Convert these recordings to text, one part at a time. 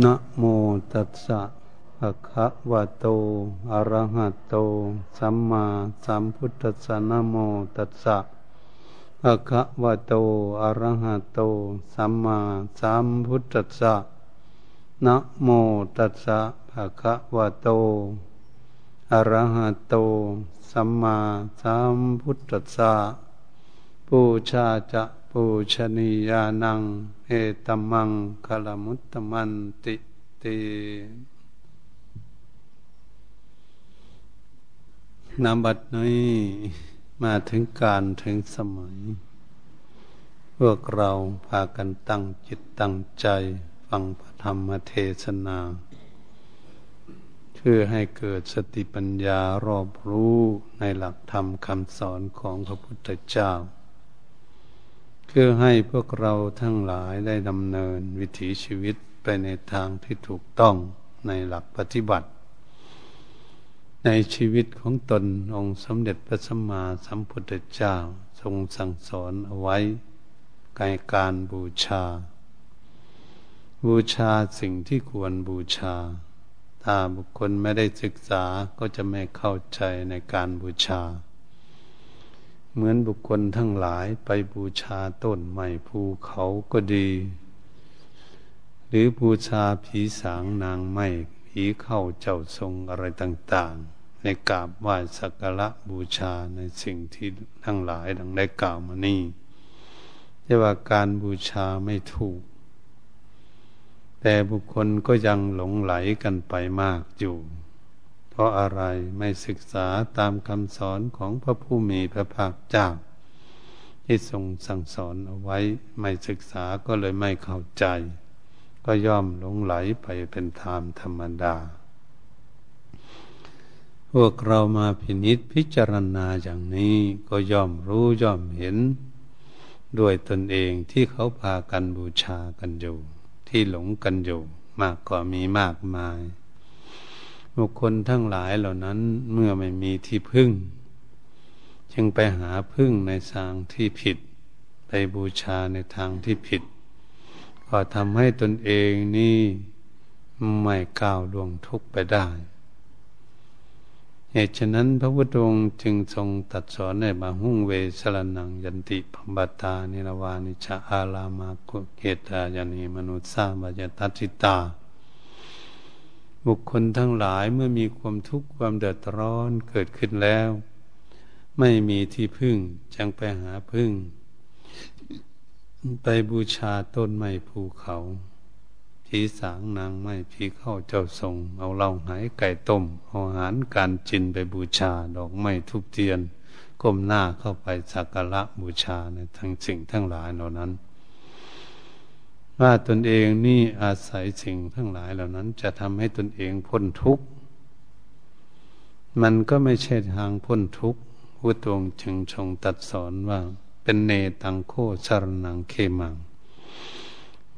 นะโมตัสสะภะคะวะโต อะระหะโต สัมมาสัมพุทธัสสะนะโมตัสสะภะคะวะโต อะระหะโต สัมมาสัมพุทธัสสะนะโมตัสสะภะคะวะโต อะระหะโต สัมมาสัมพุทธัสสะปูชาจะ ปูชนียานังเอตมังคลมุตตมันติตินามบัดนี้มาถึงการถึงสมัย พวกเราพากันตั้งจิตตั้งใจ ฟังพระธรรมเทศนา เพื่อให้เกิดสติปัญญารอบรู้ในหลักธรรมคำสอนของพระพุทธเจ้า พื่อให้พวกเราทั้งหลายได้ดำเนินวิถีชีวิตไปในทางที่ถูกต้องในหลักปฏิบัติ ในชีวิตของตนองค์สมเด็จพระสัมมาสัมพุทธเจ้าทรงสั่งสอนเอาไว้กายการบูชา บูชาสิ่งที่ควรบูชา ถ้าบุคคลไม่ได้ศึกษาก็จะไม่เข้าใจในการบูชา เหมือนบุคคลทั้งหลายไปบูชาต้นไม้ภูเขาก็ดี หรือบูชาผีสางนางไม้ผีเข้าเจ้าทรงอะไรต่าง ๆ ในกราบไหว้สักการะบูชาในสิ่งที่ทั้งหลายดังได้กล่าวมานี่แต่ว่าการบูชาไม่ถูก แต่บุคคลก็ยังหลงไหลกันไปมากอยู่ ราะอะไรไม่ศึกษาตามคำสอนของพระผู้มีพระภาคเจ้าที่ทรงสั่งสอนเอาไว้ไม่ศึกษาก็เลยไม่เข้าใจ ก็ย่อมหลงไหลไปเป็นธรรมธรรมดา พวกเรามาพินิษพิจารณาอย่างนี้ก็ย่อมรู้ย่อมเห็น ด้วยตนเองที่เขาพากันบูชากันอยู่ ที่หลงกันอยู่มากกว่ามีมากมาย บุคคลทั้งหลายเหล่านั้นเมื่อไม่มีที่พึ่ง จึงไปหาพึ่งในทางที่ผิด ไปบูชาในทางที่ผิด ก็ทำให้ตนเองนี่ไม่ก้าวล่วงทุกข์ไปได้เหตุฉะนั้นพระพุทธองค์จึงทรงตัดสอนในบาหุ่งเวสรนังยันติพบัตตานิรวานิชาอาลามากุเกตายานีมนุษย์สาบาจตัจิตา บุคคลทั้งหลายเมื่อมีความทุกข์ความเดือดร้อนเกิดขึ้นแล้ว ไม่มีที่พึ่งจังไปหาพึ่ง ไปบูชาต้นไม้ภูเขาผีสางนางไม้ผีเข้าเจ้าทรงเอาเหล้าหายไก่ต้มเอาอาหารการจินไปบูชาดอกไม้ทุบเทียนก้มหน้าเข้าไปสักการะบูชาในทั้งสิ่งทั้งหลายเหล่านั้น ว่าตนเองนี่อาศัยสิ่งทั้งหลายเหล่านั้น จะทำให้ตนเองพ้นทุกข์ มันก็ไม่ใช่ทางพ้นทุกข์พุทธองค์จึงทรงตัดสอนว่า เป็นเนตังโคสรนังเคมัง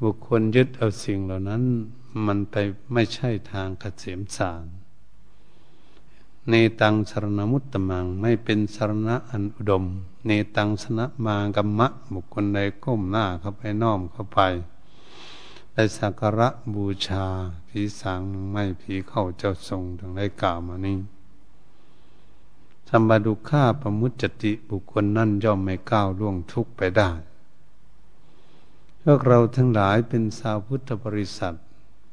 บุคคลยึดเอาสิ่งเหล่านั้น มันไปไม่ใช่ทางเกษมสารเนตังสรณมุตตมังไม่เป็นสรณะอันอุดม เนตังสนะมากรรมะ บุคคลใดก้มหน้าเข้าไปน้อมเข้าไป ได้สักการะบูชา ผีสางไม่ผีเข้าเจ้าทรงทั้งได้กล่าวมานี้สัมบาดุข้าประมุจจติบุคคลนั่นย่อมไม่ก้าวล่วงทุกข์ไปได้พวกเราทั้งหลายเป็นสาวพุทธบริษัท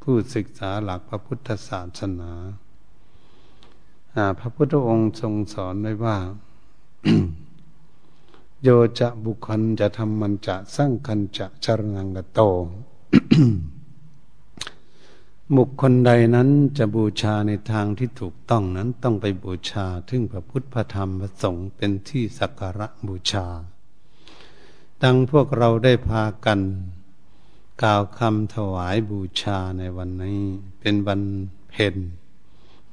ผู้ศึกษาหลักพระพุทธศาสนาพระพุทธองค์ทรงสอนไว้ว่า โยจะบุคคลจะทำมันจะสร้างคันจะชรนังกโต บุคคลใดนั้นจะบูชาในทางที่ถูกต้องนั้นต้องไปบูชาถึงพระพุทธพระธรรมพระสงฆ์เป็นที่สักการะบูชา ดังพวกเราได้พากัน กล่าวคำถวายบูชาในวันนี้ เป็นวันเพ็ญ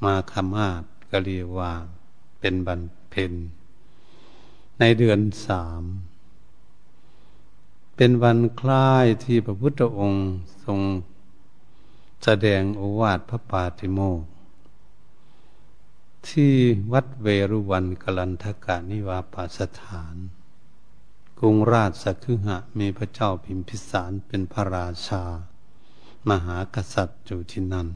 มาคมาศก็เรียกว่า เป็นวันเพ็ญในเดือนสาม เป็นวันคล้ายที่พระพุทธองค์ทรงแสดงโอวาทพระปาติโมกที่วัดเวรุวันกลันทกานิวาปาสถาน กรุงราชสักขหะมีพระเจ้าพิมพิสารเป็นพระราชา มหากษัตริย์อยู่ที่นั่น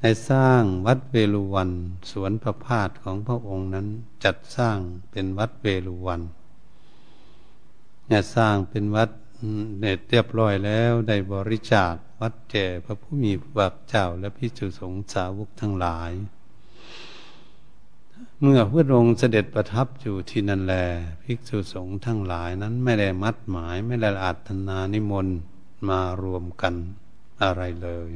ได้สร้างวัดเวลุวันสวนพระพาทของพระองค์นั้นจัดสร้างเป็นวัดเวลุวันเนี่ยสร้างเป็นวัดเน็ตเรียบร้อยแล้วได้บริจาควัดแก่พระผู้มีพระภาคเจ้าและพิจุสงสาวกทั้งหลาย เมื่อพระองค์เสด็จประทับอยู่ที่นั่นแลภิกษุสงฆ์ทั้งหลายนั้นไม่ได้มัดหมายไม่ได้อาตนานิมนต์มารวมกันอะไรเลย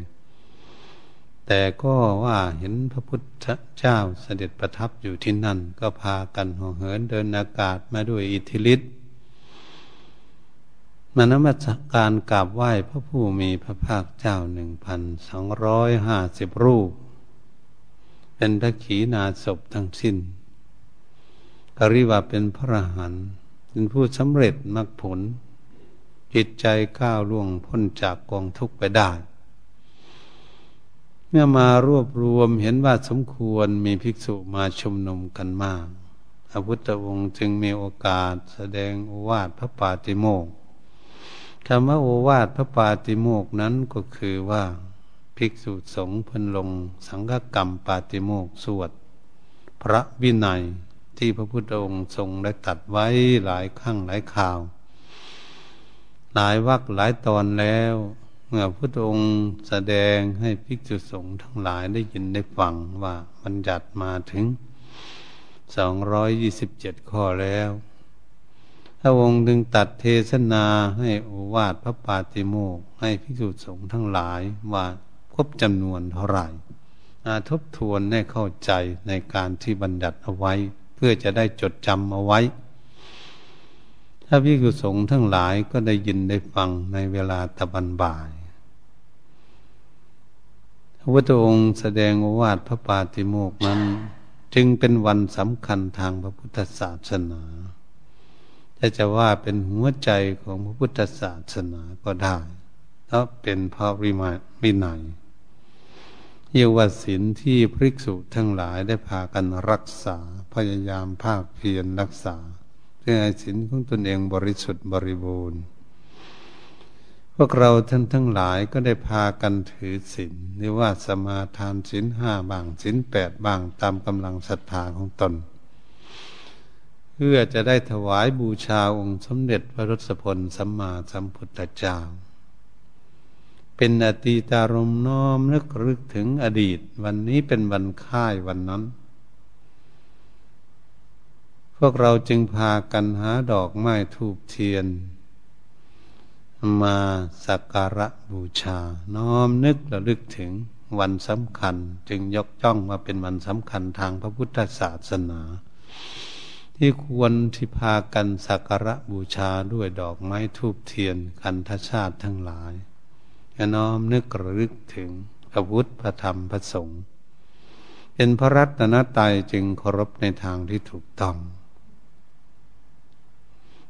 แต่ก็ว่าเห็นพระพุทธเจ้าเสด็จประทับอยู่ที่นั่น ก็พากันห่อเหินเดินอากาศมาด้วยอิทธิฤทธิ์ มนมัสการกราบไหว้พระผู้มีพระภาคเจ้าหนึ่งพันสองร้อยห้าสิบรูป เป็นพระขีณาศพทั้งสิ้นกริว่าเป็นพระหันเป็นผู้สำเร็จมรรคผล จิตใจก้าวล่วงพ้นจากกองทุกข์ไปได้ เมื่อมารวบรวมเห็นว่าสมควรมีภิกษุมาชุมนุมกันมากพระพุทธองค์จึงมีโอกาสแสดงอวาทพระปาติโมกข์ คำว่าโอวาทพระปาติโมกนั้นก็คือว่าภิกษุสงฆ์พันลงสังฆกรรมปาติโมกสวด พระวินัยที่พระพุทธองค์ทรงได้ตัดไว้หลายครั้งหลายข่าว หลายวักหลายตอนแล้ว เมื่อพระพุทธองค์แสดงให้ภิกษุสงฆ์ทั้งหลายได้ยินได้ฟังว่าบัญญัติมาถึงสองร้อยยี่สิบเจ็ดข้อแล้ว พระองค์ดึงตัดเทศนาให้อวาทพระปาติโมกให้พิสุสงฆ์ทั้งหลายว่าครบจำนวนเท่าไหร่ทบทวนให้เข้าใจในการที่บัญญัติเอาไว้ เพื่อจะได้จดจำเอาไว้ ถ้าพิสุสงฆ์ทั้งหลายก็ได้ยินได้ฟังในเวลาตะบันบ่ายพระพุทธองค์แสดงโอวาทพระปาติโมกนั้น จึงเป็นวันสำคัญทางพระพุทธศาสนา ถ้าจะว่าเป็นหัวใจของพระพุทธศาสนาก็ได้เพราเป็นพระวิมาวินัยเยาวศิลที่พริกษุทั้งหลายได้พากันรักษาพยายามภาคเพียรรักษาเพื่อให้ศีลของตนเองบริสุทธิ์บริบูรณ์ พวกเราท่านทั้งหลายก็ได้พากันถือศีลหรือว่าสมาทานศีลห้าบางศีลแปดบางตามกำลังศรัทธาของตน พื่อจะได้ถวายบูชาองค์สมเด็จพระรสพลสัมมาสัมพุทธเจ้า เป็นอตีตารมน้อมนึกรึกถึงอดีต วันนี้เป็นวันค่ายวันนั้น พวกเราจึงพากันหาดอกไม้ทูบเทียน มาสักการะบูชา น้อมนึกระลึกถึงวันสำคัญ จึงยกจ้องมาเป็นวันสำคัญทางพระพุทธศาสนา ที่ควรที่พากันสักการะบูชาด้วยดอกไม้ทูบเทียนคันทชาติทั้งหลายน้อมนึกระลึกถึงพระพุทธพระธรรมพระสงฆ์เป็นพระรัตนตรัยจึงเคารพในทางที่ถูกต้อง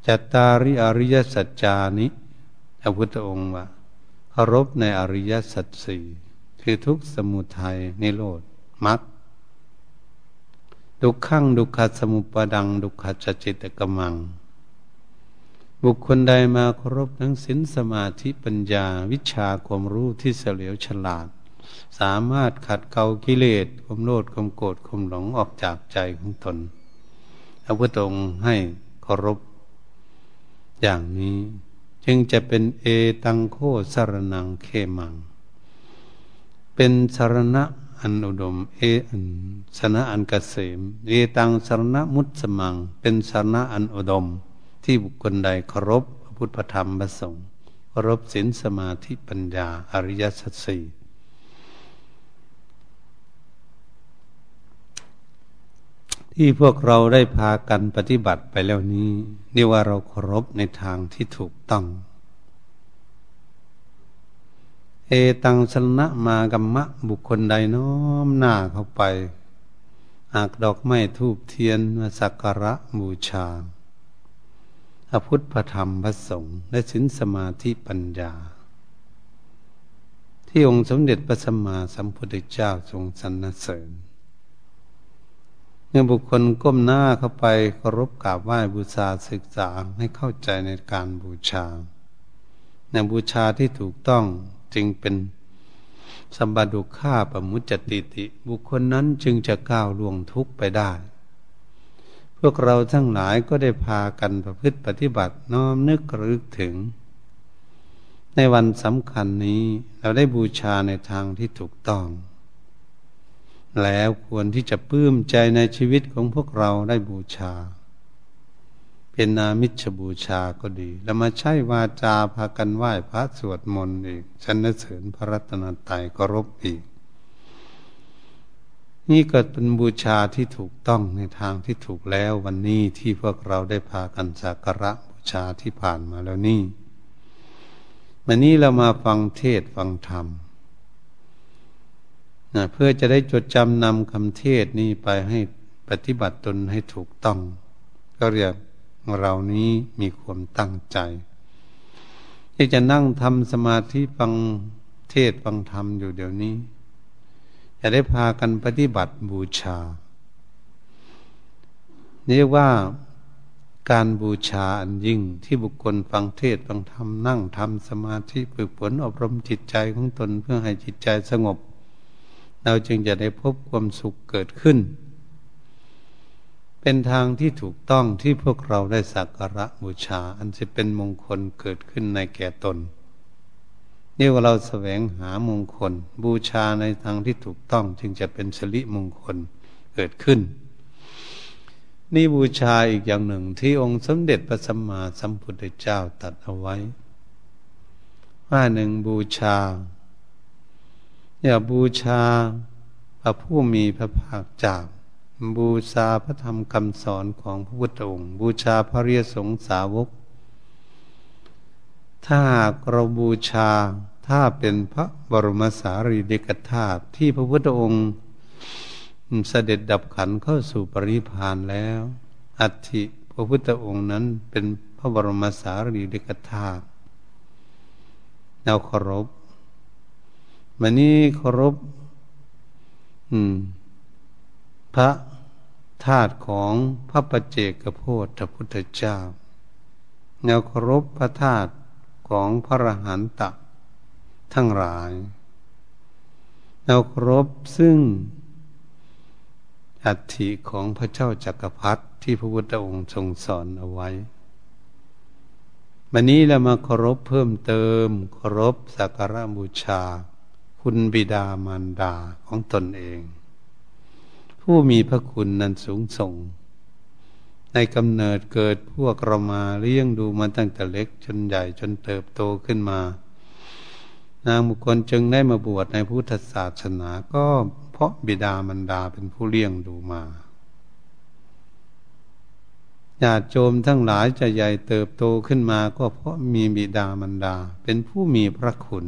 จัตตาริอริยสัจจานิพระพุทธองค์ว่าเคารพในอริยสัจสี่คือทุกสมุทัยนิโรธมรรค ดุขังดุขสมุปดัง ดุขจจิตกมัง บุคคลใดมาเคารพทั้งสินสมาธิปัญญาวิชาความรู้ที่เฉลียวฉลาด สามารถขัดเกลากิเลสความโลดความโกรธความหลงออกจากใจของตนพระพุทธองค์ให้เคารพ อย่างนี้ จึงจะเป็นเอตังโคสรนังเคมัง เป็นสรณะ อันอุดม เออันสนะอันกเกษมเอตังสรณมุตสมัง เป็นสรณะอันอุดม ที่บุคคลใดเคารพพระพุทธธรรมประสงค์เคารพศีลสมาธิปัญญาอริยสัจสี่ที่พวกเราได้พากันปฏิบัติไปแล้วนี้เรียกว่าเราเคารพในทางที่ถูกต้อง เอตังสนะมากัมมะบุคคลใดน้อมหน้าเข้าไป อากดอกไม้ทูบเทียนมาสักการะบูชาพระพุทธพระธรรมพระสงฆ์และสินสมาธิปัญญา ที่องค์สมเด็จพระสัมมาสัมพุทธเจ้าทรงสรรเสริญเมื่อบุคคลก้มหน้าเข้าไปเคารพกราบไหว้บูชาศึกษาให้เข้าใจในการบูชาในบูชาที่ถูกต้อง จึงเป็นสัมบัตุฆ่าปมุจจติติ บุคคลนั้นจึงจะก้าวล่วงทุกข์ไปได้ พวกเราทั้งหลายก็ได้พากันประพฤติปฏิบัติน้อมนึกรึกถึง ในวันสำคัญนี้เราได้บูชาในทางที่ถูกต้อง แล้วควรที่จะปลื้มใจในชีวิตของพวกเราได้บูชา เป็นนามิชบูชาก็ดี แล้วมาใช้วาจาพากันไหว้พระสวดมนต์อีกชันเสริญพระรัตนตรัยก็รบอีก นี่ก็เป็นบูชาที่ถูกต้องในทางที่ถูกแล้ววันนี้ที่พวกเราได้พากันสักการะบูชาที่ผ่านมาแล้วนี่วันนี้เรามาฟังเทศฟังธรรมนะเพื่อจะได้จดจำนำคำเทศนี้ไปให้ปฏิบัติตนให้ถูกต้อง ก็เรียก เรานี้มีความตั้งใจ ที่จะนั่งทำสมาธิฟังเทศฟังธรรมอยู่เดี๋ยวนี้ จะได้พากันปฏิบัติบูชา เรียกว่าการบูชาอันยิ่งที่บุคคลฟังเทศฟังธรรมนั่งทำสมาธิฝึกฝนอบรมจิตใจของตนเพื่อให้จิตใจสงบ เราจึงจะได้พบความสุขเกิดขึ้น เป็นทางที่ถูกต้องที่พวกเราได้สักการะบูชา อันจะเป็นมงคลเกิดขึ้นในแก่ตนนี่ว่าเราแสวงหามงคล บูชาในทางที่ถูกต้องจึงจะเป็นสริมงคลเกิดขึ้น นี่บูชาอีกอย่างหนึ่งที่องค์สมเด็จพระสัมมาสัมพุทธเจ้าตัดเอาไว้ ว่าหนึ่งบูชา อย่าบูชาพระผู้มีพระภาคเจ้า บูชาพระธรรมคำสอนของพระพุทธองค์ บูชาพระเรียสงสาวก ถ้าหากเราบูชาถ้าเป็นพระบรมสารีริกธาตุที่พระพุทธองค์เสด็จดับขันเข้าสู่ปริพานแล้ว อัฐิพระพุทธองค์นั้นเป็นพระบรมสารีริกธาตุเราเคารพมันนี้เคารพพระ ธาตุของพระปัจเจกโพธิพุทธเจ้าแนวเคารพพระธาตุของพระรหันตะทั้งหลายแนวเคารพซึ่งอัฐิของพระเจ้าจักรพรรดิที่พระพุทธองค์ทรงสอนเอาไว้ วันนี้เรามาเคารพเพิ่มเติมเคารพสักการะบูชา คุณบิดามารดาของตนเอง ผู้มีพระคุณนั้นสูงส่ง ในกำเนิดเกิดพวกเรามาเลี้ยงดูมาตั้งแต่เล็กจนใหญ่จนเติบโตขึ้นมา นางบุคคลจึงได้มาบวชในพุทธศาสนาก็เพราะบิดามารดาเป็นผู้เลี้ยงดูมาญาติโจมทั้งหลายจะใหญ่เติบโตขึ้นมาก็เพราะมีบิดามารดา เป็นผู้มีพระคุณ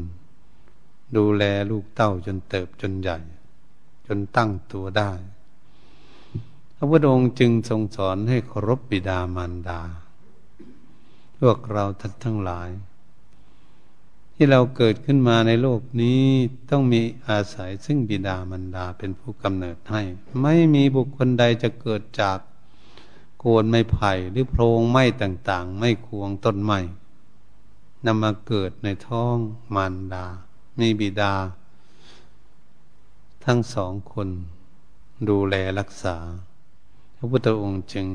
ดูแลลูกเต้าจนเติบจนใหญ่ จนตั้งตัวได้ ระพุทธองค์จึงทรงสอนให้เคารพบิดามารดา พวกเราท่านทั้งหลาย ที่เราเกิดขึ้นมาในโลกนี้ต้องมีอาศัยซึ่งบิดามารดาเป็นผู้กำเนิดให้ ไม่มีบุคคลใดจะเกิดจากโกนไม้ไผ่หรือโพรงไม้ต่าง ๆ ไม่ควงต้นไม้นำมาเกิดในท้องมารดา มีบิดา ทั้งสองคน ดูแลรักษา ระพุทธองค์จึง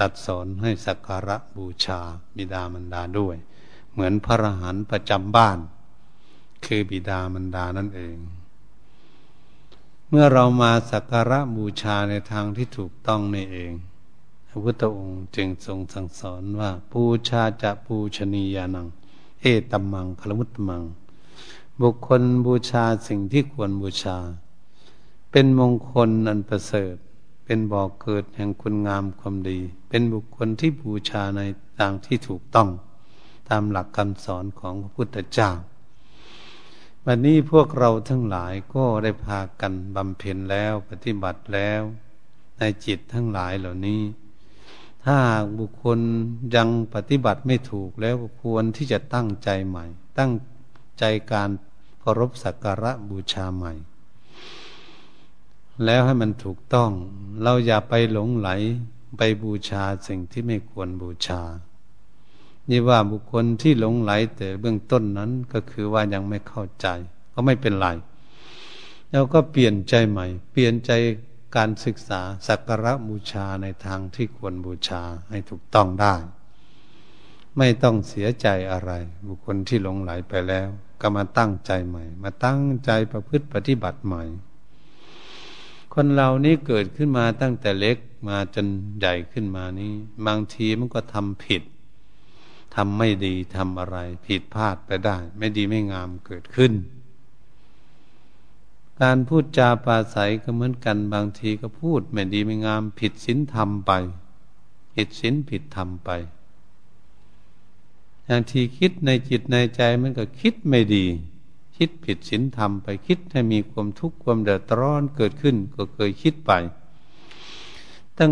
ตัดสอนให้สักการะบูชาบิดามารดาด้วย เหมือนพระอรหันต์ประจำบ้าน คือบิดามารดานั่นเอง เมื่อเรามาสักการะบูชาในทางที่ถูกต้องนี่เอง พระพุทธองค์จึงทรงสั่งสอนว่าบูชาจะบูชนียานัง เอตัมมังคลมุตมัง บุคคลบูชาสิ่งที่ควรบูชา เป็นมงคลอันประเสริฐ เป็นบ่อกเกิดแห่งคุณงามความดี เป็นบุคคลที่บูชาในทางที่ถูกต้อง ตามหลักคำสอนของพระพุทธเจ้าวันนี้พวกเราทั้งหลายก็ได้พากันบำเพ็ญแล้วปฏิบัติแล้ว ในจิตทั้งหลายเหล่านี้ ถ้าบุคคลยังปฏิบัติไม่ถูกแล้วควรที่จะตั้งใจใหม่ ตั้งใจการเคารพสักการะบูชาใหม่ แล้วให้มันถูกต้อง เราอย่าไปหลงไหลไปบูชาสิ่งที่ไม่ควรบูชา นี่ว่าบุคคลที่หลงไหลแต่เบื้องต้นนั้นก็คือว่ายังไม่เข้าใจ ก็ไม่เป็นไรแล้วก็เปลี่ยนใจใหม่ เปลี่ยนใจการศึกษาสักการะบูชาในทางที่ควรบูชาให้ถูกต้องได้ ไม่ต้องเสียใจอะไร บุคคลที่หลงไหลไปแล้ว ก็มาตั้งใจใหม่ มาตั้งใจประพฤติปฏิบัติใหม่ คนเรานี้เกิดขึ้นมาตั้งแต่เล็กมาจนใหญ่ขึ้นมานี้ บางทีมันก็ทำผิดทำไม่ดีทำอะไร ผิดพลาดไปได้ ไม่ดีไม่งามเกิดขึ้น การพูดจาปาศัยก็เหมือนกัน บางทีก็พูด ไม่ดีไม่งาม ผิดศีลธรรมไป ผิดศีลผิดธรรมไปบางทีคิดในจิตในใจมันก็คิดไม่ดี คิดผิดศีลธรรมไปคิดให้มีความทุกข์ความเดือดร้อนเกิดขึ้นก็เคยคิดไป ตั้ง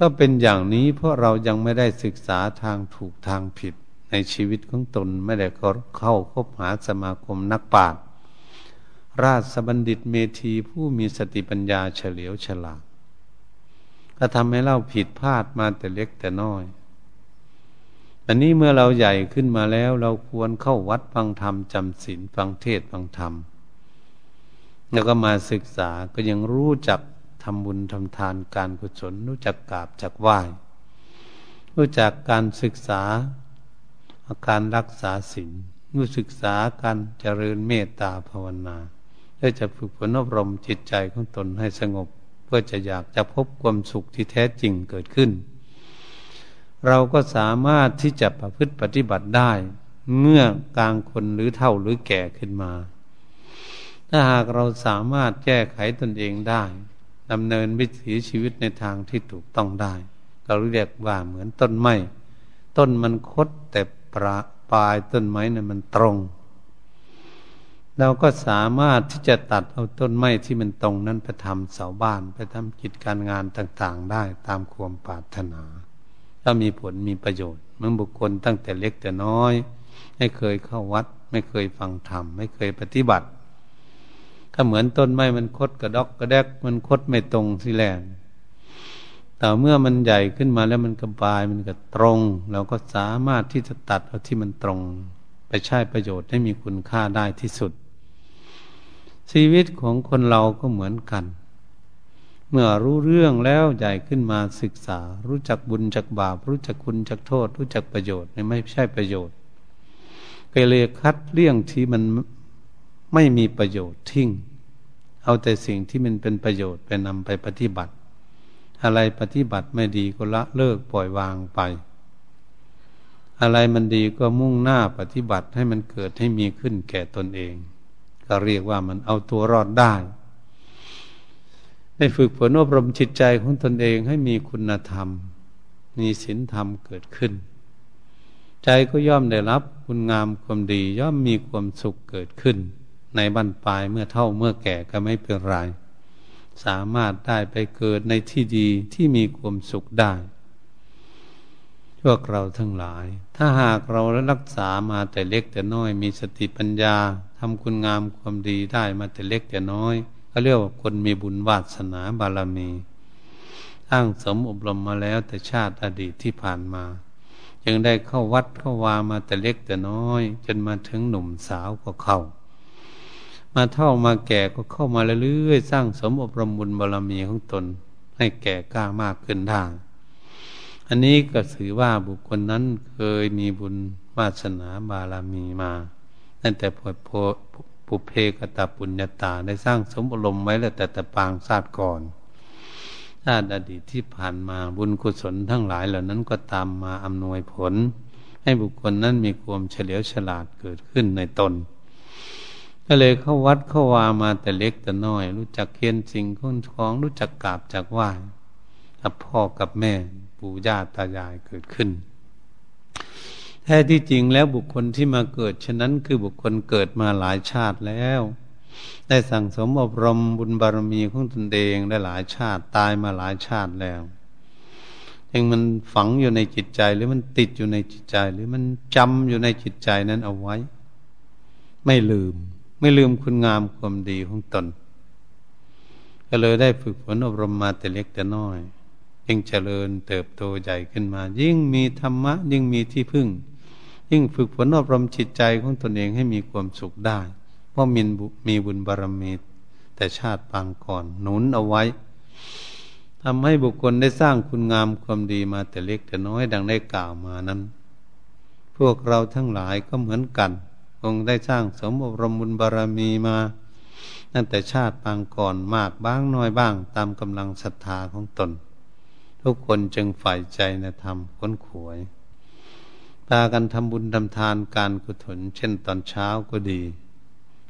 ก็เป็นอย่างนี้เพราะเรายังไม่ได้ศึกษาทางถูกทางผิด ในชีวิตของตนไม่ได้เข้าคบหาสมาคมนักปราชญ์ราชบัณฑิตเมธีผู้มีสติปัญญาเฉลียวฉลาดก็ทำให้เราผิดพลาดมาแต่เล็กแต่น้อย อันนี้เมื่อเราใหญ่ขึ้นมาแล้ว เราควรเข้าวัดฟังธรรมจำศีลฟังเทศฟังธรรม แล้วก็มาศึกษาก็ยังรู้จักทำบุญทำทานการกุศลรู้จักกราบจักไหว้รู้จักการศึกษาอาการรักษาศีลรู้ศึกษาการเจริญเมตตาภาวนาเพื่อจะฝึกฝนอบรมจิตใจของตนให้สงบ เพื่อจะอยากจะพบความสุขที่แท้จริงเกิดขึ้น เราก็สามารถที่จะประพฤติปฏิบัติได้ เมื่อกลางคนหรือเท่าหรือแก่ขึ้นมา ถ้าหากเราสามารถแก้ไขตนเองได้ดำเนินวิถีชีวิตในทางที่ถูกต้องได้ เราเรียกว่าเหมือนต้นไม้ต้นมันคดแต่ปลาปลายต้นไม้นั้นมันตรง เราก็สามารถที่จะตัดเอาต้นไม้ที่มันตรงนั้นไปทำเสาบ้านไปทำกิจการงานต่างๆได้ตามความปรารถนา ถ้ามีผลมีประโยชน์เมื่อบุคคลตั้งแต่เล็กแต่น้อย ไม่เคยเข้าวัด ไม่เคยฟังธรรม ไม่เคยปฏิบัติ ถ้าเหมือนต้นไม้มันคดกระดอกกระแดก มันคดไม่ตรงสิแรงแต่เมื่อมันใหญ่ขึ้นมาแล้วมันกระบายมันก็ตรง เราก็สามารถที่จะตัดเอาที่มันตรง ไปใช้ประโยชน์ให้มีคุณค่าได้ที่สุด ชีวิตของคนเราก็เหมือนกัน เมื่อรู้เรื่องแล้วใหญ่ขึ้นมาศึกษา รู้จักบุญจักบาป รู้จักคุณจักโทษ รู้จักประโยชน์ไม่ใช่ประโยชน์ก็เลยคัดเลี่ยงที่มันไม่มีประโยชน์ทิ้ง เอาแต่สิ่งที่มันเป็นประโยชน์ไปนำไปปฏิบัติ อะไรปฏิบัติไม่ดีก็ละเลิกปล่อยวางไป อะไรมันดีก็มุ่งหน้าปฏิบัติให้มันเกิดให้มีขึ้นแก่ตนเอง ก็เรียกว่ามันเอาตัวรอดได้ ได้ฝึกฝนอบรมจิตใจของตนเองให้มีคุณธรรม มีศีลธรรมเกิดขึ้น ใจก็ย่อมได้รับคุณงามความดีย่อมมีความสุขเกิดขึ้น ในบรรปลายเมื่อเท่าเมื่อแก่ก็ไม่เป็นไร สามารถได้ไปเกิดในที่ดีที่มีความสุขได้พวกเราทั้งหลาย ถ้าหากเรารักษามาแต่เล็กแต่น้อย มีสติปัญญาทำคุณงามความดีได้มาแต่เล็กแต่น้อย เขาเรียกว่าคนมีบุญวาสนาบารมี อ้างสมอบรมมาแล้วแต่ชาติอดีตที่ผ่านมายังได้เข้าวัดเข้าวามาแต่เล็กแต่น้อย จนมาถึงหนุ่มสาวก็เข้า มาเท่ามาแก่ก็เข้ามาเรื่อยๆสร้างสมอบรมบุญบารมีของตน ให้แก่กล้ามากขึ้นได้อันนี้ก็ถือว่าบุคคลนั้นเคยมีบุญวาสนาบารมีมาตั้งแต่พโพ ปุเพกตปุญญาตาได้สร้างสมบรมไว้แล้วแต่แต่ปางชาติก่อนชาติอดีตที่ผ่านมาบุญกุศลทั้งหลายเหล่านั้นก็ตามมาอำนวยผล ให้บุคคลนั้นมีความเฉลียวฉลาดเกิดขึ้นในตนก็เลยเข้าวัดเข้าวามาแต่เล็กแต่น้อย รู้จักเคียนสิ่งคุ้นของรู้จักกราบจักไหว้กับพ่อกับแม่ปู่ย่าตายายเกิดขึ้น แท้ที่จริงแล้วบุคคลที่มาเกิดฉะนั้นคือบุคคลเกิดมาหลายชาติแล้ว ได้สั่งสมอบรมบุญบารมีของตนเองได้หลายชาติตายมาหลายชาติแล้วยังมันฝังอยู่ในจิตใจหรือมันติดอยู่ในจิตใจ หรือมันจำอยู่ในจิตใจนั้นเอาไว้ ไม่ลืม ไม่ลืมคุณงามความดีของตน ก็เลยได้ฝึกฝนอบรมมาแต่เล็กแต่น้อยยิ่งเจริญเติบโตใหญ่ขึ้นมา ยิ่งมีธรรมะ ยิ่งมีที่พึ่ง ยิ่งฝึกฝนอบรมจิตใจของตนเองให้มีความสุขได้เพราะมีมีบุญบารมีแต่ชาติปางก่อนหนุนเอาไว้ทำให้บุคคลได้สร้างคุณงามความดีมาแต่เล็กแต่น้อยดังได้กล่าวมานั้น พวกเราทั้งหลายก็เหมือนกันคงได้สร้างสมอบรมบุญบารมีมาตั้งแต่ชาติปางก่อนมากบ้างน้อยบ้างตามกำลังศรัทธาของตน ทุกคนจึงฝ่ายใจในธรรมค้นขวย พากันทำบุญทำทานการกุศลเช่นตอนเช้าก็ดี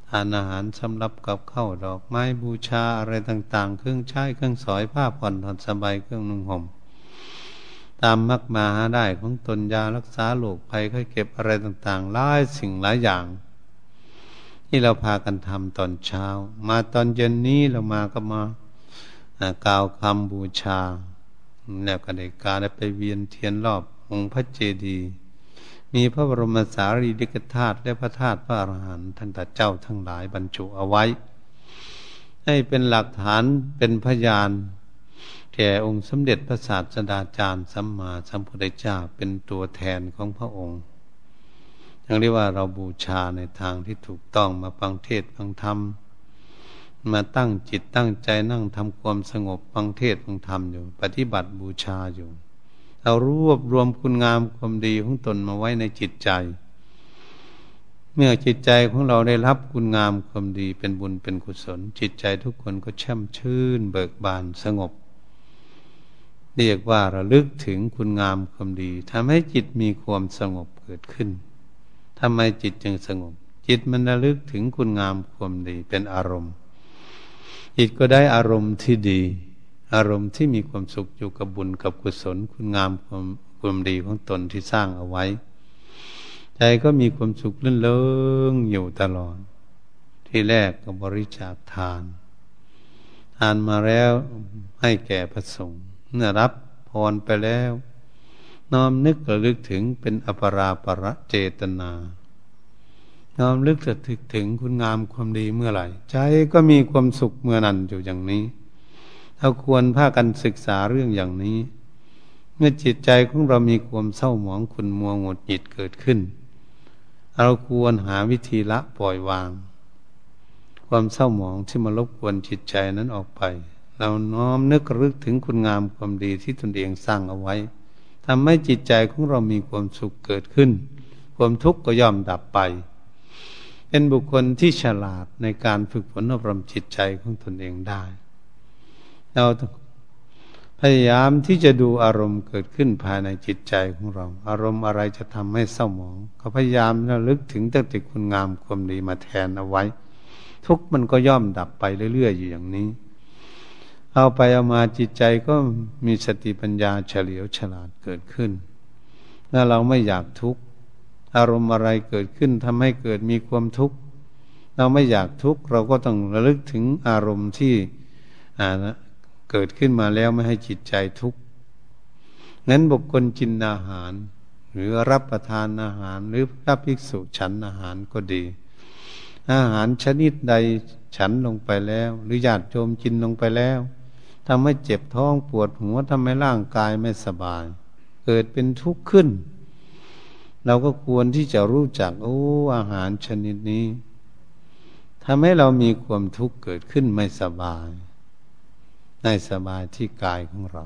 ทานอาหารสำหรับกับข้าวดอกไม้บูชาอะไรต่างๆ เครื่องใช้เครื่องสอยผ้าผ่อนถอนสบายเครื่องนุ่งห่มตามมักมาหาได้ของตนยารักษาโรคภัยค่อยเก็บอะไรต่างๆหลายสิ่งหลายอย่างที่เราพากันทำตอนเช้า มาตอนเย็นนี้เรามาก็มากล่าวคำบูชาแล้วก็ได้การไปเวียนเทียนรอบองค์พระเจดีย์ มีพระบรมสารีริกธาตุและพระธาตุพระอรหันต์ท่านตาเจ้าทั้งหลายบรรจุเอาไว้ ให้เป็นหลักฐานเป็นพยานแก่องค์สมเด็จพระศาสดาจารย์สัมมาสัมพุทธเจ้าเป็นตัวแทนของพระองค์ยังเรียกว่าเราบูชาในทางที่ถูกต้องมาฟังเทศฟังธรรม มาตั้งจิตตั้งใจนั่งทำความสงบฟังเทศฟังธรรมอยู่ ปฏิบัติบูชาอยู่ เรารวบรวมคุณงามความดีของตนมาไว้ในจิตใจ เมื่อจิตใจของเราได้รับคุณงามความดีเป็นบุญเป็นกุศล จิตใจทุกคนก็แช่มชื่น เบิกบานสงบ เรียกว่าระลึกถึงคุณงามความดีทำให้จิตมีความสงบเกิดขึ้นทำไมจิตจึงสงบ จิตมันระลึกถึงคุณงามความดีเป็นอารมณ์ จิตก็ได้อารมณ์ที่ดี อารมณ์ที่มีความสุขอยู่กับบุญกับกุศลคุณงามความความดีของตนที่สร้างเอาไว้ ใจก็มีความสุขเลื่นเลิงอยู่ตลอด ที่แรกก็บริจาคทาน ทานมาแล้วให้แก่พระสงฆ์เมื่อรับพรไปแล้ว น้อมนึกระลึกถึงเป็นอปราประเจตนาน้อมลึกระลึกถึงคุณงามความดีเมื่อไหร่ ใจก็มีความสุขเมื่อนั้นอยู่อย่างนี้ เราควรพากันศึกษาเรื่องอย่างนี้ เมื่อจิตใจของเรามีความเศร้าหมองขุนมัวงดหงิดเกิดขึ้น เราควรหาวิธีละปล่อยวาง ความเศร้าหมองที่มารบกวนจิตใจนั้นออกไป เราน้อมนึกรึกถึงคุณงามความดีที่ตนเองสร้างเอาไว้ทำให้จิตใจของเรามีความสุขเกิดขึ้น ความทุกข์ก็ย่อมดับไป เป็นบุคคลที่ฉลาดในการฝึกฝนอบรมจิตใจของตนเองได้ เราพยายามที่จะดูอารมณ์เกิดขึ้นภายในจิตใจของเรา อารมณ์อะไรจะทำให้เศร้าหมองก็พยายามระลึกถึงตั้งแต่คุณงามความดีมาแทนเอาไว้ ทุกมันก็ย่อมดับไปเรื่อยๆอยู่อย่างนี้ เอาไปเอามาจิตใจก็มีสติปัญญาเฉลียวฉลาดเกิดขึ้นถ้าเราไม่อยากทุกข์อารมณ์อะไรเกิดขึ้นทำให้เกิดมีความทุกข์เราไม่อยากทุกข์เราก็ต้องระลึกถึงอารมณ์ที่อ่านะ เกิดขึ้นมาแล้วไม่ให้จิตใจทุกข์งั้นบุคคลกินอาหาร หรือรับประทานอาหาร หรือพระภิกษุฉันอาหารก็ดี อาหารชนิดใดฉันลงไปแล้ว หรือญาติโยมกินลงไปแล้วทำให้เจ็บท้องปวดหัวทำให้ร่างกายไม่สบาย เกิดเป็นทุกข์ขึ้น เราก็ควรที่จะรู้จักโอ้อาหารชนิดนี้ทำให้เรามีความทุกข์เกิดขึ้นไม่สบาย ในสมาธิกายของเรา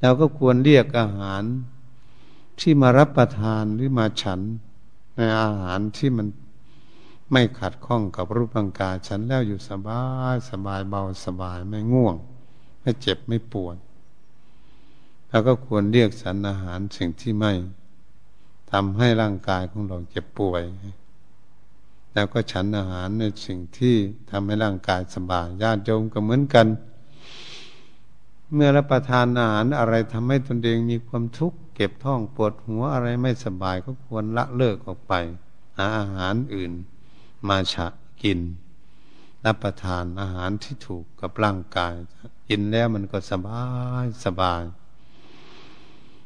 เราก็ควรเรียกอาหารที่มารับประทานหรือมาฉันในอาหารที่มันไม่ขัดข้องกับรูปร่างกายฉันแล้วอยู่สบายสบายเบาสบายไม่ง่วง ไม่เจ็บไม่ปวดเราก็ควรเรียกสรรอาหารสิ่งที่ไม่ทำให้ร่างกายของเราเจ็บป่วย แล้วก็ฉันอาหารในสิ่งที่ทำให้ร่างกายสบายญาติโยมก็เหมือนกัน เมื่อรับประทานอาหารอะไรทำให้ตนเองมีความทุกข์เก็บท้องปวดหัวอะไรไม่สบายก็ควรละเลิกออกไป หาอาหารอื่น มาฉะกิน รับประทานอาหารที่ถูกกับร่างกาย กินแล้วมันก็สบายสบาย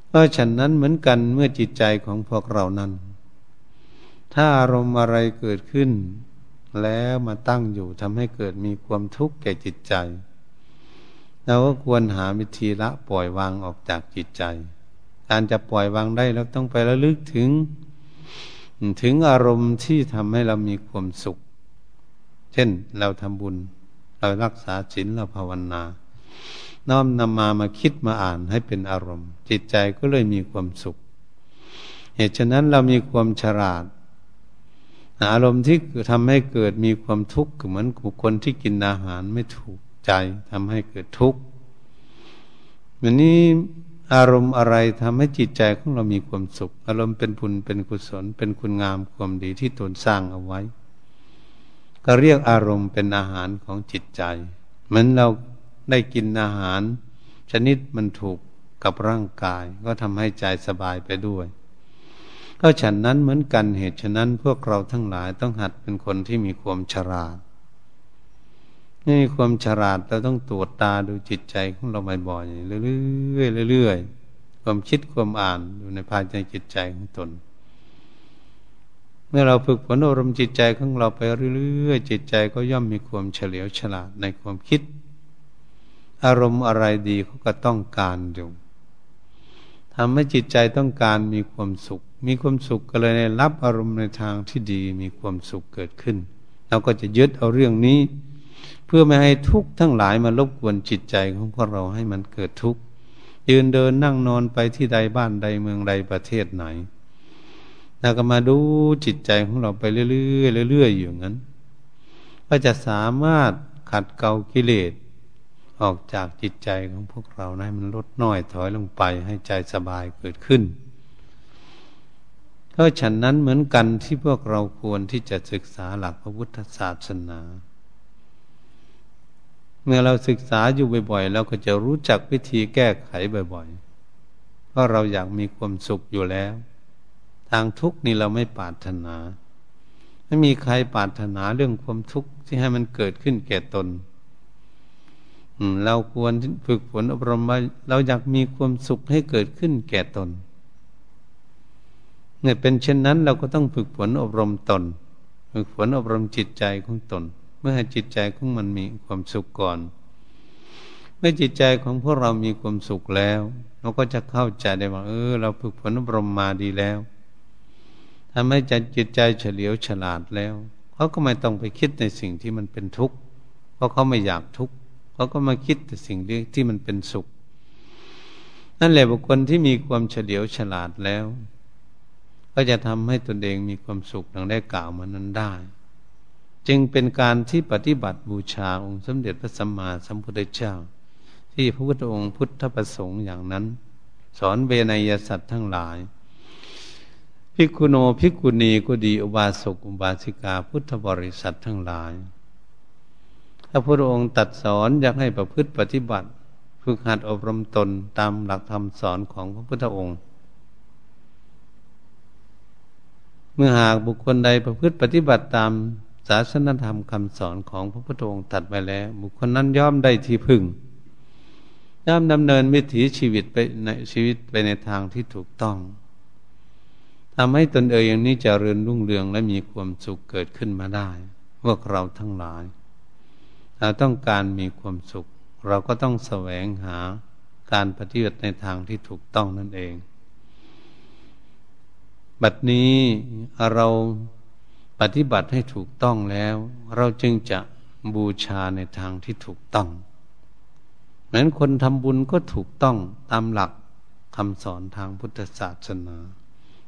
เพราะฉะนั้นเหมือนกันเมื่อจิตใจของพวกเรานั้น ถ้าอารมณ์อะไรเกิดขึ้น แล้วมาตั้งอยู่ทำให้เกิดมีความทุกข์แก่จิตใจ เราก็ควรหาวิธีละปล่อยวางออกจากจิตใจ การจะปล่อยวางได้เราต้องไประลึกถึง ถึงอารมณ์ที่ทำให้เรามีความสุข เช่นเราทำบุญ เรารักษาศีลเราภาวนา น้อมนำมามาคิดมาอ่านให้เป็นอารมณ์ จิตใจก็เลยมีความสุข เหตุฉะนั้นเรามีความฉลาดอารมณ์ที่ทำให้เกิดมีความทุกข์เหมือนคนที่กินอาหารไม่ถูก ใจทำให้เกิดทุกข์วันนี้อารมณ์อะไรทำให้จิตใจของเรามีความสุข อารมณ์เป็นบุญเป็นกุศล เป็นคุณงามความดีที่ตนสร้างเอาไว้ ก็เรียกอารมณ์เป็นอาหารของจิตใจ เหมือนเราได้กินอาหาร ชนิดมันถูกกับร่างกาย ก็ทำให้ใจสบายไปด้วยก็ฉันนั้นเหมือนกันเหตุฉะนั้นพวกเราทั้งหลายต้องหัดเป็นคนที่มีความฉลาด นี่ความฉลาดเราต้องตรวจตาดูจิตใจของเราบ่อยๆเรื่อยๆเรื่อยๆความคิดความอ่านอยู่ในภายในจิตใจของตน เมื่อเราฝึกฝนอารมณ์จิตใจของเราไปเรื่อยๆจิตใจก็ย่อมมีความเฉลียวฉลาดในความคิด อารมณ์อะไรดีเขาก็ต้องการอยู่ทำให้จิตใจต้องการมีความสุข มีความสุขก็เลยในรับอารมณ์ในทางที่ดีมีความสุขเกิดขึ้น เราก็จะยึดเอาเรื่องนี้ เพื่อไม่ให้ทุกข์ทั้งหลายมารบกวนจิตใจของพวกเราให้มันเกิดทุกข์ยืนเดินนั่งนอนไปที่ใดบ้านใดเมืองใดประเทศไหนเราก็มาดูจิตใจของเราไปเรื่อยๆเรื่อยๆอยู่งั้น ก็จะสามารถขัดเกลากิเลสออกจากจิตใจของพวกเราให้มันลดน้อยถอยลงไปให้ใจสบายเกิดขึ้นก็ฉันนั้นเหมือนกันที่พวกเราควรที่จะศึกษาหลักพระพุทธศาสนา เมื่อเราศึกษาอยู่บ่อยๆ เราก็จะรู้จักวิธีแก้ไขบ่อยๆ เพราะเราอยากมีความสุขอยู่แล้ว ทางทุกข์นี่เราไม่ปรารถนา ไม่มีใครปรารถนาเรื่องความทุกข์ที่ให้มันเกิดขึ้นแก่ตนเราควรฝึกฝนอบรมว่าเราอยากมีความสุขให้เกิดขึ้นแก่ตนเนี่ยเป็นเช่นนั้นเราก็ต้องฝึกฝนอบรมตน ฝึกฝนอบรมจิตใจของตน เมื่อจิตใจของมันมีความสุขก่อน เมื่อจิตใจของพวกเรามีความสุขแล้ว เราก็จะเข้าใจได้ว่า เออ เราฝึกฝนอบรมมาดีแล้วทำให้ใจจิตใจเฉลียวฉลาดแล้วเขาก็ไม่ต้องไปคิดในสิ่งที่มันเป็นทุกข์เพราะเขาไม่อยากทุกข์เขาก็มาคิดแต่สิ่งที่มันเป็นสุข นั่นแหละบุคคลที่มีความเฉลียวฉลาดแล้ว ก็จะทำให้ตนเองมีความสุขดังได้กล่าวมานั้นได้ จึงเป็นการที่ปฏิบัติบูชาองค์สมเด็จพระสัมมาสัมพุทธเจ้า ที่พระพุทธองค์พุทธประสงค์อย่างนั้น สอนเบนยสัตว์ทั้งหลายพิกุโนพิกุณีก็ดีอุบาสกอุบาสิกาพุทธบริษัททั้งหลายพระพุทธองค์ตัดสอนอยากให้ประพฤติปฏิบัติฝึกหัดอบรมตนตามหลักธรรมสอนของพระพุทธองค์ เมื่อหากบุคคลใดประพฤติปฏิบัติตาม ศาสนธรรมคำสอนของพระพุทธองค์ตัดไปแล้ว บุคคลนั้นย่อมได้ที่พึ่ง ย่อมดำเนินวิถีชีวิตไปในชีวิตไปในทางที่ถูกต้องทำให้ตนเองอย่างนี้จะเริญรุ่งเรืองและมีความสุขเกิดขึ้นมาได้ พวกเราทั้งหลายเราต้องการมีความสุข เราก็ต้องแสวงหาการปฏิบัติในทางที่ถูกต้องนั่นเอง บัดนี้เรา ปฏิบัติให้ถูกต้องแล้ว เราจึงจะบูชาในทางที่ถูกต้องเหมือนคนทำบุญก็ถูกต้องตามหลักคำสอนทางพุทธศาสนา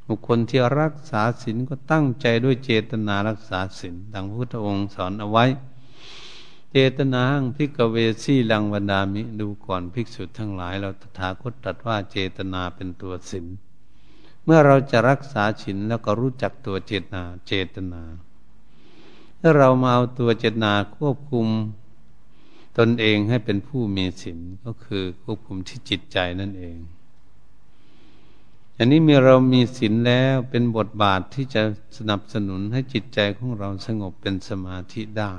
บุคคลที่รักษาศีลก็ตั้งใจด้วยเจตนารักษาศีลดังพระพุทธองค์สอนเอาไว้ เจตนาพิกเวสีลังวนดามิดูก่อนภิกษุทั้งหลาย เราตถาคตตรัสว่าเจตนาเป็นตัวศีล มื่อเราจะรักษาศีลแล้วก็รู้จักตัวเจตนา เจตนาถ้าเรามาเอาตัวเจตนาควบคุมตนเองให้เป็นผู้มีศีลก็คือควบคุมที่จิตใจนั่นเอง อันนี้เมื่อเรามีศีลแล้วเป็นบทบาทที่จะสนับสนุนให้จิตใจของเราสงบเป็นสมาธิได้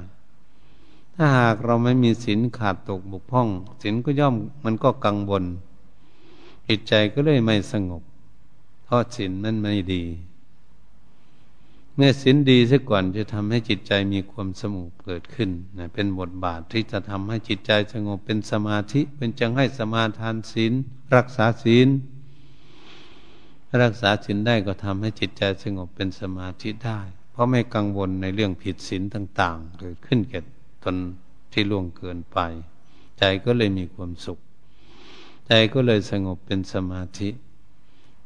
ถ้าหากเราไม่มีศีลขาดตกบกพร่องศีลก็ย่อมมันก็กังวลจิตใจก็เลยไม่สงบ ราะศีลมันไม่ดี เมื่อศีลดีซะก่อนจะทำให้จิตใจมีความสงบเกิดขึ้นนะเป็นบทบาทที่จะทำให้จิตใจสงบเป็นสมาธิ เป็นจังให้สมาทานศีลรักษาศีลรักษาศีลได้ก็ทำให้จิตใจสงบเป็นสมาธิได้ เพราะไม่กังวลในเรื่องผิดศีลต่าง ๆ เกิดขึ้นแก่ตนที่ล่วงเกินไป ใจก็เลยมีความสุข ใจก็เลยสงบเป็นสมาธิ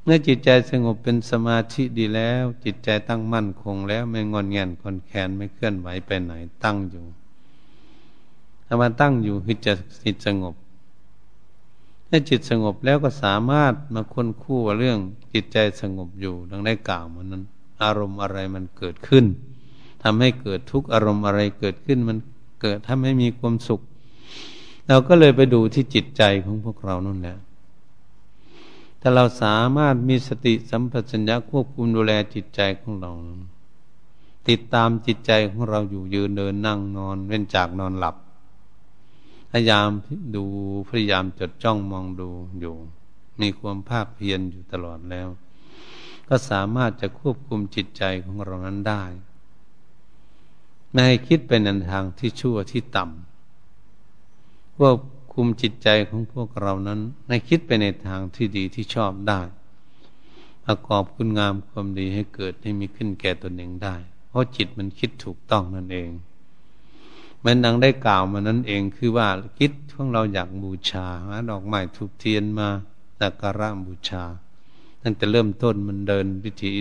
เมื่อจิตใจสงบเป็นสมาธิดีแล้ว จิตใจตั้งมั่นคงแล้วไม่งอนแงนคนแขนไม่เคลื่อนไหวไปไหน ตั้งอยู่ถ้ามาตั้งอยู่คือจะจิตสงบถ้าจิตสงบแล้วก็สามารถมาค้นคู่เรื่องจิตใจสงบอยู่ดังได้กล่าวมานั้น อารมณ์อะไรมันเกิดขึ้นทำให้เกิดทุกอารมณ์อะไรเกิดขึ้นมันเกิดทำให้มีความสุข เราก็เลยไปดูที่จิตใจของพวกเรานั่นแหละ ถ้าเราสามารถมีสติสัมปชัญญะควบคุมดูแลจิตใจของเรา ติดตามจิตใจของเราอยู่ยืนเดินนั่งนอน เว้นจากนอนหลับ พยายามดูพยายามจดจ้องมองดูอยู่ มีความภาคเพียรอยู่ตลอดแล้ว ก็สามารถจะควบคุมจิตใจของเรานั้นได้ไม่ให้คิดไปในทางที่ชั่วที่ต่ำควบ คุมจิตใจของพวกเรานั้น ให้คิดไปในทางที่ดีที่ชอบได้ประกอบคุณงามความดีให้เกิดให้มีขึ้นแก่ตนเองได้ เพราะจิตมันคิดถูกต้องนั่นเองมันดังได้กล่าวมานั่นเองคือว่าคิดพวกเราอยากบูชาหาดอกไม้ทุกเทียนมาสักการะบูชาตั้งแต่เริ่มต้นมันเดินวิธี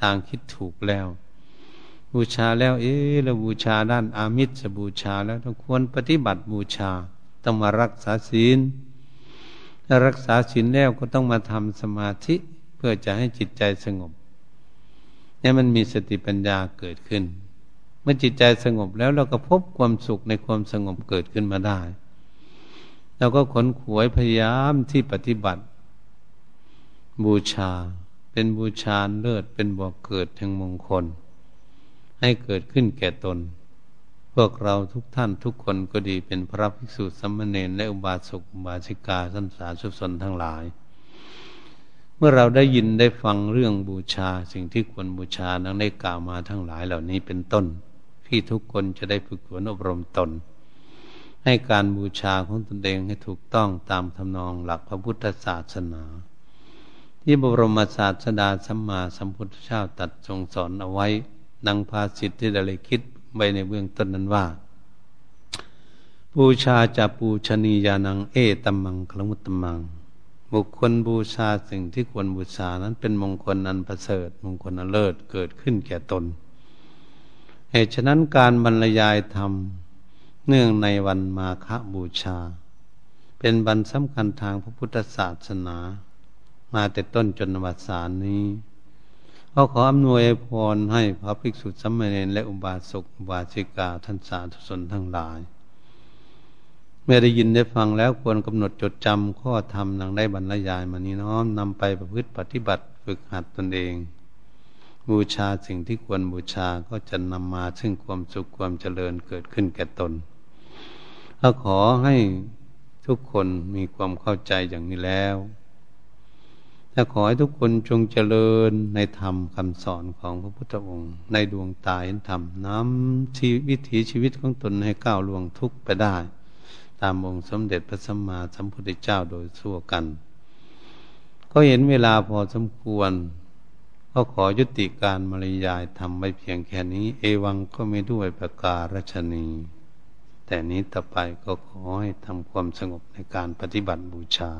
ทางคิดถูกแล้ว บูชาแล้ว เอ๊ะเราบูชาด้านอามิตรจะบูชาแล้วต้องควรปฏิบัติบูชา ต้องมารักษาศีลถ้ารักษาศีลแล้วก็ต้องมาทำสมาธิเพื่อจะให้จิตใจสงบนี่มันมีสติปัญญาเกิดขึ้น เมื่อจิตใจสงบแล้วเราก็พบความสุขในความสงบเกิดขึ้นมาได้เราก็ขนขวยพยายามที่ปฏิบัติ บูชาเป็นบูชาเลิศเป็นบ่อกเกิดแห่งมงคล ให้เกิดขึ้นแก่ตน พวกเราทุกท่านทุกคนก็ดีเป็นพระภิกษุสัมมาเนรและอุบาสกอุบาสิกาสันสาสุสนทั้งหลาย เมื่อเราได้ยินได้ฟังเรื่องบูชาสิ่งที่ควรบูชานั้นได้กล่าวมาทั้งหลายเหล่านี้เป็นต้น ที่ทุกคนจะได้ฝึกฝนอบรมตน ให้การบูชาของตนเองให้ถูกต้องตามทำนองหลักพระพุทธศาสนา ที่บรมศาสดาสัมมาสัมพุทธเจ้าตัดทรงสอนเอาไว้ดังภาสิทธิที่ได้คิด ไว้ในเบื้องต้นนั้นว่าบูชาจะปูชนียานังเอตัมมังคลมุตตมัง บุคคลบูชาสิ่งที่ควรบูชานั้นเป็นมงคลอันประเสริฐ มงคลอันเลิศเกิดขึ้นแก่ตน เหตุฉะนั้นการบรรยายธรรมเนื่องในวันมาฆบูชา เป็นวันสำคัญทางพระพุทธศาสนา มาแต่ต้นจนวัสานนี้ ขอขออำนวยพรให้พระภิกษุสัมมเนรและอุบาสกอุบาสิกาท่านสาธุชนทั้งหลาย เมื่อได้ยินได้ฟังแล้วควรกำหนดจดจำข้อธรรมนังได้บรรยายมานี้น้อมนำไปประพฤติปฏิบัติฝึกหัดตนเอง บูชาสิ่งที่ควรบูชาก็จะนำมาซึ่งความสุขความเจริญเกิดขึ้นแก่ตนก็ขอให้ทุกคนมีความเข้าใจอย่างนี้แล้ว และขอให้ทุกคนจงเจริญในธรรมคำสอนของพระพุทธองค์ ในดวงตาเห็นธรรมน้ำชีวิถีชีวิตของตนให้ก้าวล่วงทุกไปได้ ตามองค์สมเด็จพระสัมมาสัมพุทธเจ้าโดยทั่วกัน ก็เห็นเวลาพอสมควร ก็ขอยุติการมารยายทำไว้เพียงแค่นี้ เอวังก็ไม่ด้วยประการชนี แต่นี้ต่อไปก็ขอให้ทำความสงบในการปฏิบัติบูชา